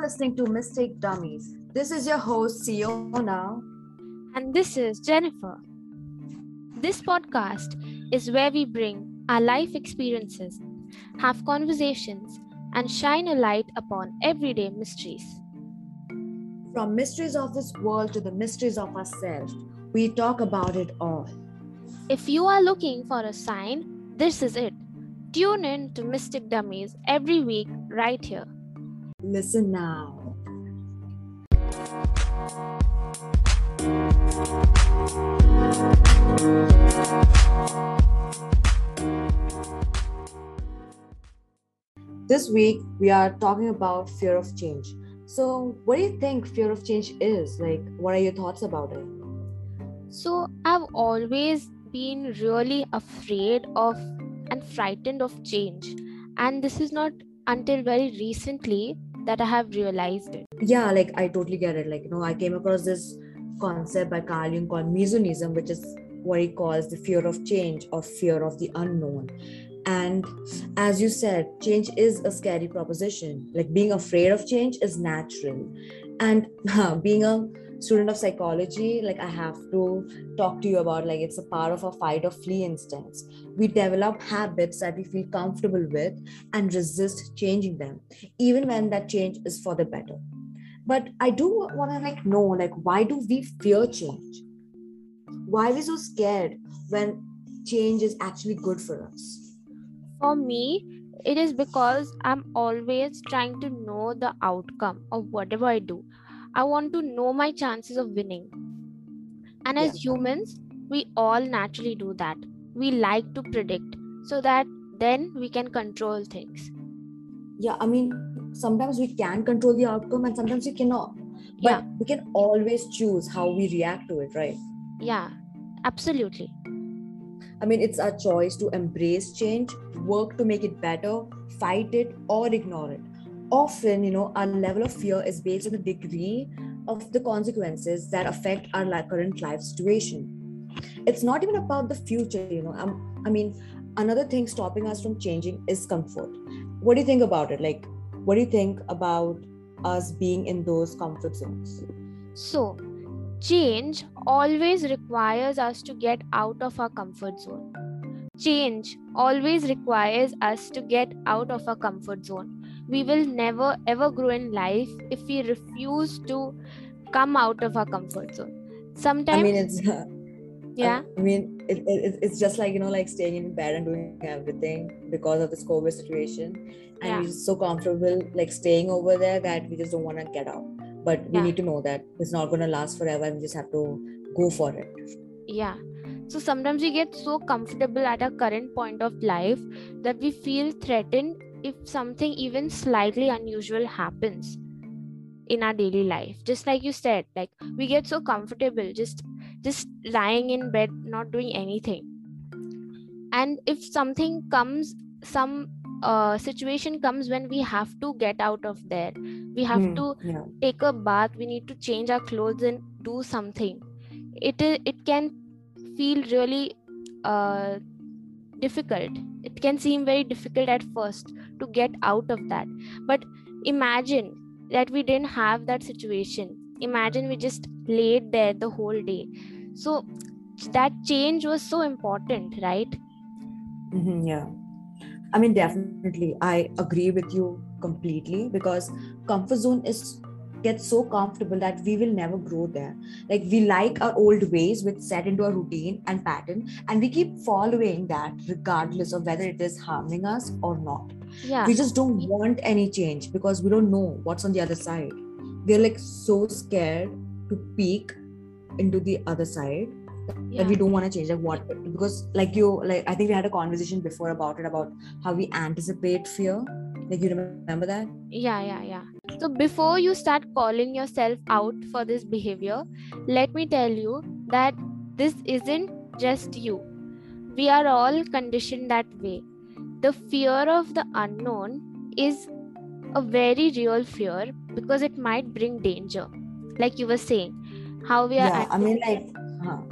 You're listening to Mystic Dummies. This is your host, Siona. And this is Jennifer. This podcast is where we bring our life experiences, have conversations, and shine a light upon everyday mysteries. From mysteries of this world to the mysteries of ourselves, we talk about it all. If you are looking for a sign, this is it. Tune in to Mystic Dummies every week right here. Listen now. This week, we are talking about fear of change. So, what do you think fear of change is? Like, what are your thoughts about it? So, I've always been really afraid of and frightened of change. And this is not until very recently that I have realized it. Yeah, like I totally get it. Like, you know, I came across this concept by Carl Jung called misoneism, which is what he calls the fear of change or fear of the unknown. And as you said, change is a scary proposition. Like being afraid of change is natural. And being a student of psychology like i have to talk to you about like it's a part of a fight or flee instincts we develop habits that we feel comfortable with and resist changing them even when that change is for the better. But i do want to like know like why do we fear change? Why are we so scared when change is actually good for us? For me it is because i'm always trying to know the outcome of whatever i do I want to know my chances of winning. And as yeah. humans, we all naturally do that. We like to predict so that then we can control things. Yeah, I mean, sometimes we can control the outcome and sometimes we cannot. But yeah. we can always choose how we react to it, right? Yeah, absolutely. I mean, it's our choice to embrace change, work to make it better, fight it, or ignore it often you know our level of fear is based on the degree of the consequences that affect our current life situation. It's not even about the future you know. Um, i mean another thing stopping us from changing is comfort. What do you think about it? Like what do you think about us being in those comfort zones? So change always requires us to get out of our comfort zone. Change always requires us to get out of our comfort zone we will never ever grow in life if we refuse to come out of our comfort zone. Sometimes i mean it's uh, yeah? I mean it, it, it's just like you know like staying in bed and doing everything because of this covid situation. And yeah. we're so comfortable like staying over there that we just don't want to get out. But we yeah. need to know that it's not going to last forever and we just have to go for it. Yeah. So sometimes we get so comfortable at our current point of life that we feel threatened if something even slightly unusual happens in our daily life just like you said like we get so comfortable just just lying in bed not doing anything and if something comes some uh, situation comes when we have to get out of there we have mm, to yeah. take a bath we need to change our clothes and do something it it can feel really uh, difficult it can seem very difficult at first to get out of that. But imagine that we didn't have that situation. Imagine we just laid there the whole day. So that change was so important right? Mm-hmm, yeah. I mean definitely i agree with you completely because comfort zone is get so comfortable that we will never grow there. Like we like our old ways, which set into a routine and pattern, and we keep following that regardless of whether it is harming us or not. Yeah. We just don't want any change because we don't know what's on the other side. We're like so scared to peek into the other side yeah. that we don't want to change like what because like you like i think we had a conversation before about it about how we anticipate fear like you remember that yeah yeah yeah so, before you start calling yourself out for this behavior, let me tell you that this isn't just you. We are all conditioned that way. The fear of the unknown is a very real fear because it might bring danger. Like you were saying, how we are. Yeah, I mean, like, huh.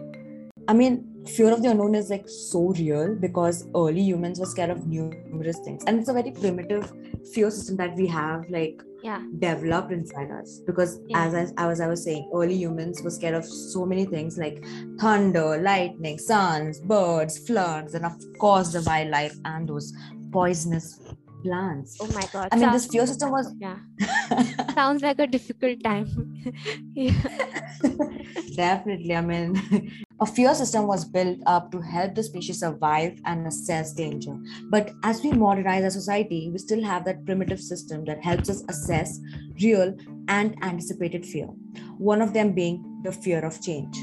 I mean, fear of the unknown is like so real because early humans were scared of numerous things and it's a very primitive fear system that we have like yeah. developed inside us. Because Yeah. as I, I was i was saying early humans were scared of so many things like thunder lightning suns birds floods and of course the wildlife and those poisonous plants. Oh my god. I mean Sounds- this fear system was yeah. Sounds like a difficult time. Yeah. definitely i mean a fear system was built up to help the species survive and assess danger. But as we modernize our society we still have that primitive system that helps us assess real and anticipated fear one of them being the fear of change.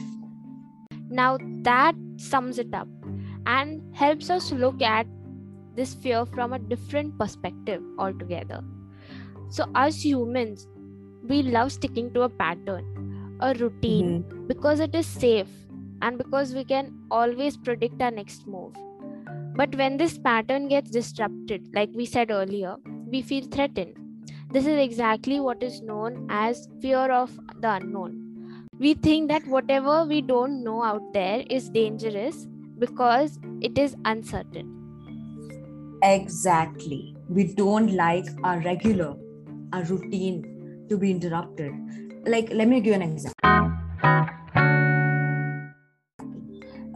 Now that sums it up and helps us look at this fear from a different perspective altogether. So as humans we love sticking to a pattern a routine Mhm. because it is safe and because we can always predict our next move. But when this pattern gets disrupted, like we said earlier, we feel threatened. This is exactly what is known as fear of the unknown. We think that whatever we don't know out there is dangerous because it is uncertain. exactly we don't like our regular our routine to be interrupted like let me give an example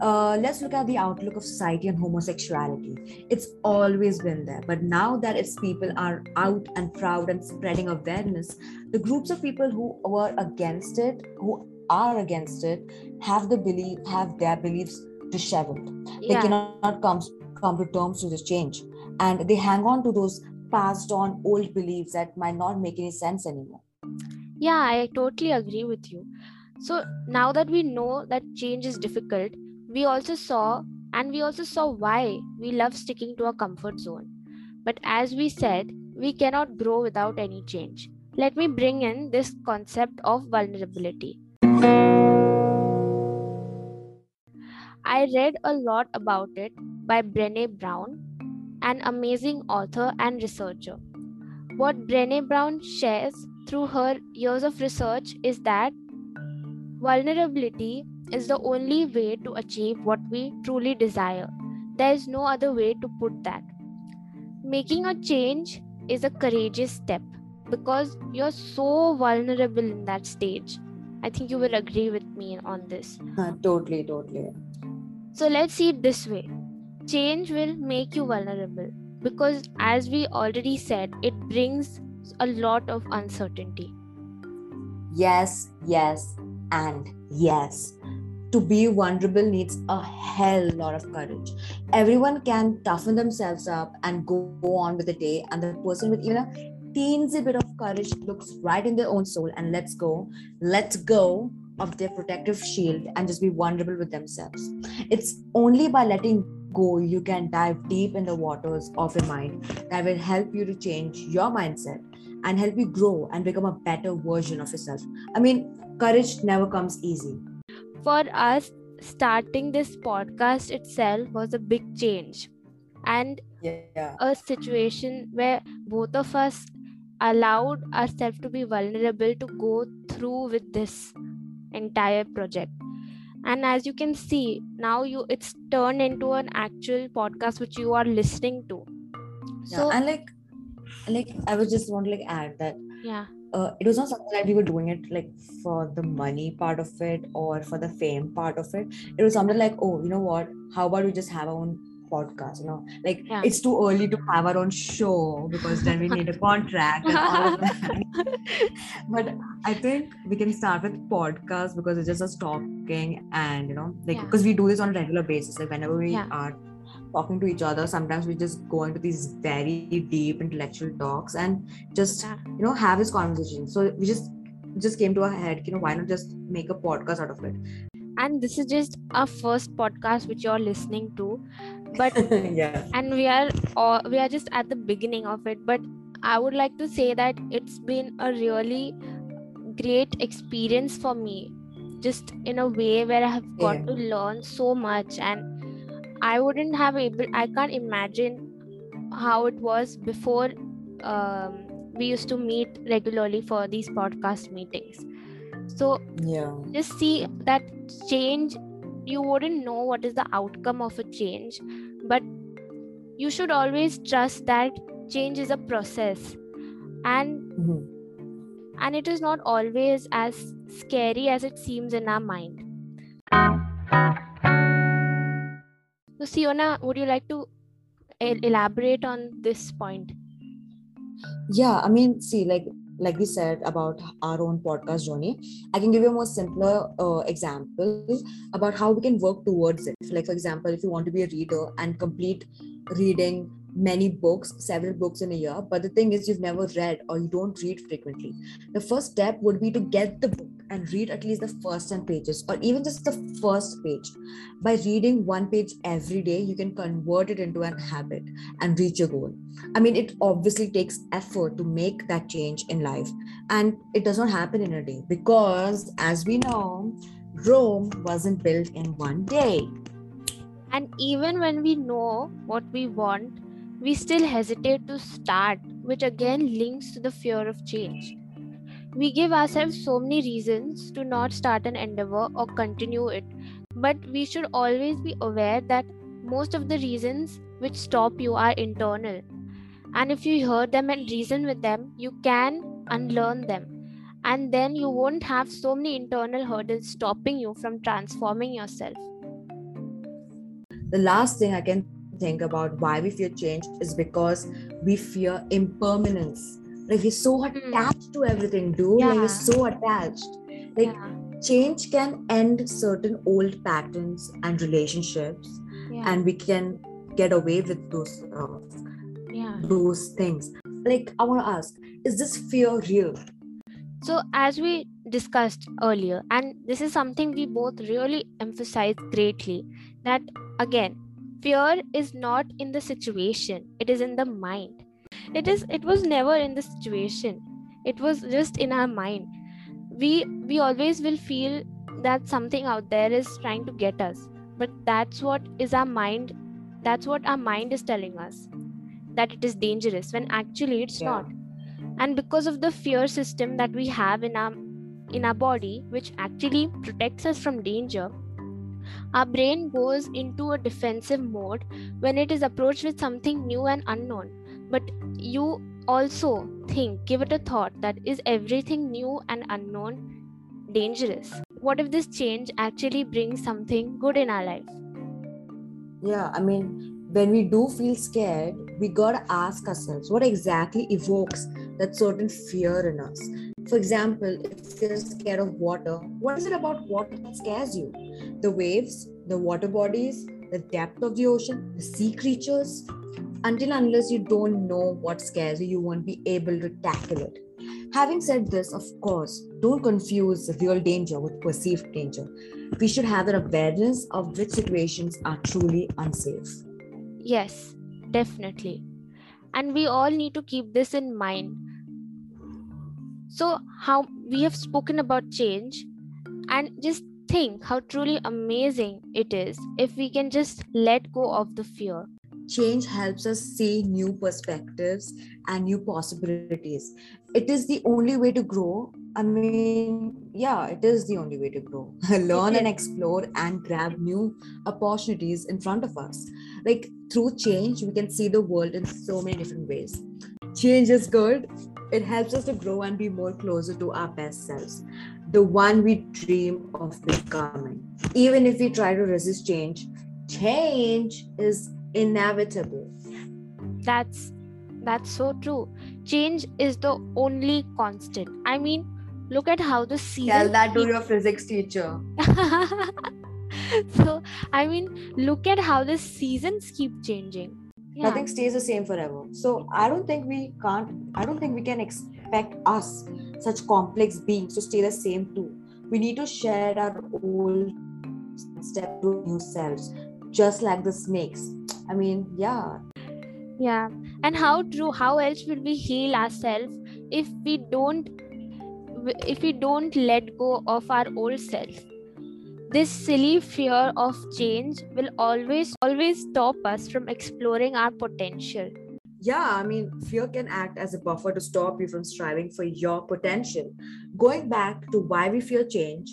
uh, let's look at the outlook of society on homosexuality. It's always been there, but now that its people are out and proud and spreading awareness, the groups of people who were against it, who are against it, have the belief, have their beliefs disheveled. They cannot come come to terms with this change, and they hang on to those passed on old beliefs that might not make any sense anymore. Yeah, I totally agree with you. So now that we know that change is difficult, we also saw and we also saw why we love sticking to a comfort zone. But as we said, we cannot grow without any change. Let me bring in this concept of vulnerability. I read a lot about it by Brene Brown, an amazing author and researcher. What Brene Brown shares through her years of research is that vulnerability is the only way to achieve what we truly desire. There is no other way to put that. Making a change is a courageous step because you're so vulnerable in that stage. I think you will agree with me on this. Uh, totally, totally. So let's see it this way change will make you vulnerable because, as we already said, it brings a lot of uncertainty. Yes, yes, and yes. To be vulnerable needs a hell lot of courage. Everyone can toughen themselves up and go, go on with the day, and the person with even a teensy bit of courage looks right in their own soul and let's go, let's go of their protective shield and just be vulnerable with themselves. It's only by letting go you can dive deep in the waters of your mind that will help you to change your mindset and help you grow and become a better version of yourself. I mean, courage never comes easy. For us, starting this podcast itself was a big change and Yeah. a situation where both of us allowed ourselves to be vulnerable to go through with this entire project and as you can see now you it's turned into an actual podcast which you are listening to yeah. so and like, like I would just want to like add that yeah uh, it was not something that we were doing it like for the money part of it or for the fame part of it. It was something like, oh, you know what? How about we just have our own podcast? You know, like Yeah. it's too early to have our own show because then we need a contract and all of that. but I think we can start with podcast because it's just us talking and you know, like Yeah. because we do this on a regular basis. Like whenever we Yeah. are talking to each other, sometimes we just go into these very deep intellectual talks and just you know have this conversation. So we just just came to our head, you know, why not just make a podcast out of it? and this is just our first podcast which you're listening to but yeah. and we are all, we are just at the beginning of it but i would like to say that it's been a really great experience for me just in a way where i have got Yeah. to learn so much and i wouldn't have able i can't imagine how it was before um, we used to meet regularly for these podcast meetings so Yeah. just see that change you wouldn't know what is the outcome of a change but you should always trust that change is a process and Mhm. and it is not always as scary as it seems in our mind so siona would you like to el- elaborate on this point? Yeah i mean see like like we said about our own podcast journey i can give you a more simpler uh, example about how we can work towards it. Like for example if you want to be a reader and complete reading many books several books in a year. But the thing is you've never read or you don't read frequently. The first step would be to get the book and read at least the first 10 pages or even just the first page. By reading one page every day you can convert it into an habit and reach your goal. I mean, it obviously takes effort to make that change in life, and it does not happen in a day because, as we know, Rome wasn't built in one day. and even when we know what we want we still hesitate to start which again links to the fear of change. We give ourselves so many reasons to not start an endeavor or continue it but we should always be aware that most of the reasons which stop you are internal. And if you hear them and reason with them you can unlearn them. And then you won't have so many internal hurdles stopping you from transforming yourself. The last thing I can think about why we fear change is because we fear impermanence. Like we're so attached to everything, dude. Like Yeah. we're so attached. Like yeah change can end certain old patterns and relationships, yeah and we can get away with those uh, yeah those things. Like I want to ask, is this fear real? So, as we discussed earlier, and this is something we both really emphasize greatly, that again, fear is not in the situation, it is in the mind. It is it was never in the situation. It was just in our mind. We we always will feel that something out there is trying to get us. But that's what is our mind that's what our mind is telling us. That it is dangerous when actually it's Yeah. not and because of the fear system that we have in our in our body which actually protects us from danger our brain goes into a defensive mode when it is approached with something new and unknown. But you also think give it a thought that is everything new and unknown dangerous? What if this change actually brings something good in our life? Yeah, I mean, when we do feel scared, we gotta ask ourselves what exactly evokes that certain fear in us. For example, if you're scared of water, what is it about water that scares you? The waves, the water bodies, the depth of the ocean, the sea creatures? Until unless you don't know what scares you, you won't be able to tackle it. Having said this, of course, don't confuse real danger with perceived danger. We should have an awareness of which situations are truly unsafe. yes definitely and we all need to keep this in mind so how we have spoken about change and just think how truly amazing it is if we can just let go of the fear Change helps us see new perspectives and new possibilities. It is the only way to grow. I mean, yeah, it is the only way to grow. Learn and explore and grab new opportunities in front of us. Like through change, we can see the world in so many different ways. Change is good. It helps us to grow and be more closer to our best selves, the one we dream of becoming. Even if we try to resist change, change is inevitable. that's that's so true change is the only constant i mean look at how the season Tell that to your physics teacher. so i mean look at how the seasons keep changing yeah Nothing stays the same forever. So I don't think we can't, I don't think we can expect us, such complex beings, to stay the same too. We need to share our old step to new selves, just like the snakes. I mean, yeah, yeah and how true how else will we heal ourselves if we don't if we don't let go of our old self this silly fear of change will always always stop us from exploring our potential yeah, I mean, fear can act as a buffer to stop you from striving for your potential. Going back to why we fear change,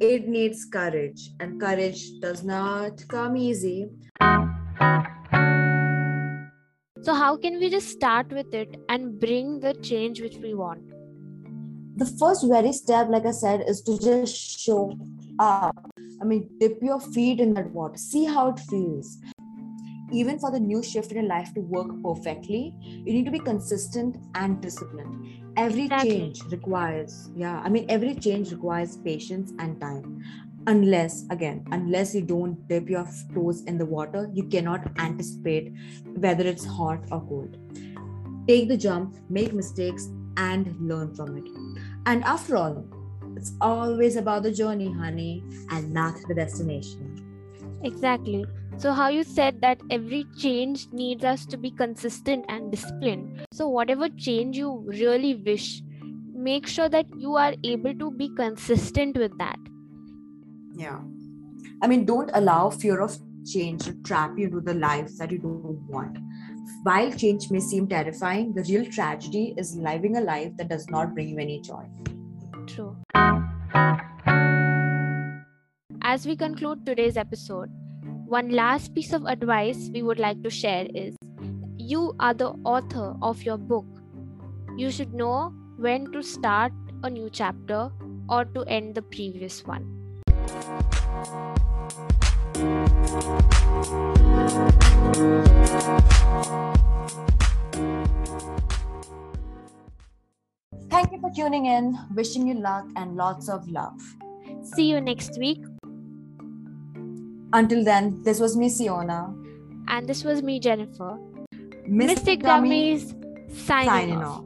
it needs courage, and courage does not come easy. So, how can we just start with it and bring the change which we want? The first very step, like I said, is to just show up. I mean, dip your feet in that water, see how it feels. Even for the new shift in your life to work perfectly, you need to be consistent and disciplined. Every Exactly. change requires, yeah, I mean, every change requires patience and time. Unless, again, unless you don't dip your toes in the water, you cannot anticipate whether it's hot or cold. Take the jump, make mistakes, and learn from it. And after all, it's always about the journey, honey, and not the destination. Exactly. So, how you said that every change needs us to be consistent and disciplined. So, whatever change you really wish, make sure that you are able to be consistent with that. Yeah. I mean, don't allow fear of change to trap you into the life that you don't want. While change may seem terrifying, the real tragedy is living a life that does not bring you any joy. True. As we conclude today's episode, one last piece of advice we would like to share is you are the author of your book. You should know when to start a new chapter or to end the previous one. Thank you for tuning in. Wishing you luck and lots of love. See you next week. Until then, this was me, Siona. And this was me, Jennifer. Mystic Mystic Dummy, Dummies signing, signing off. off.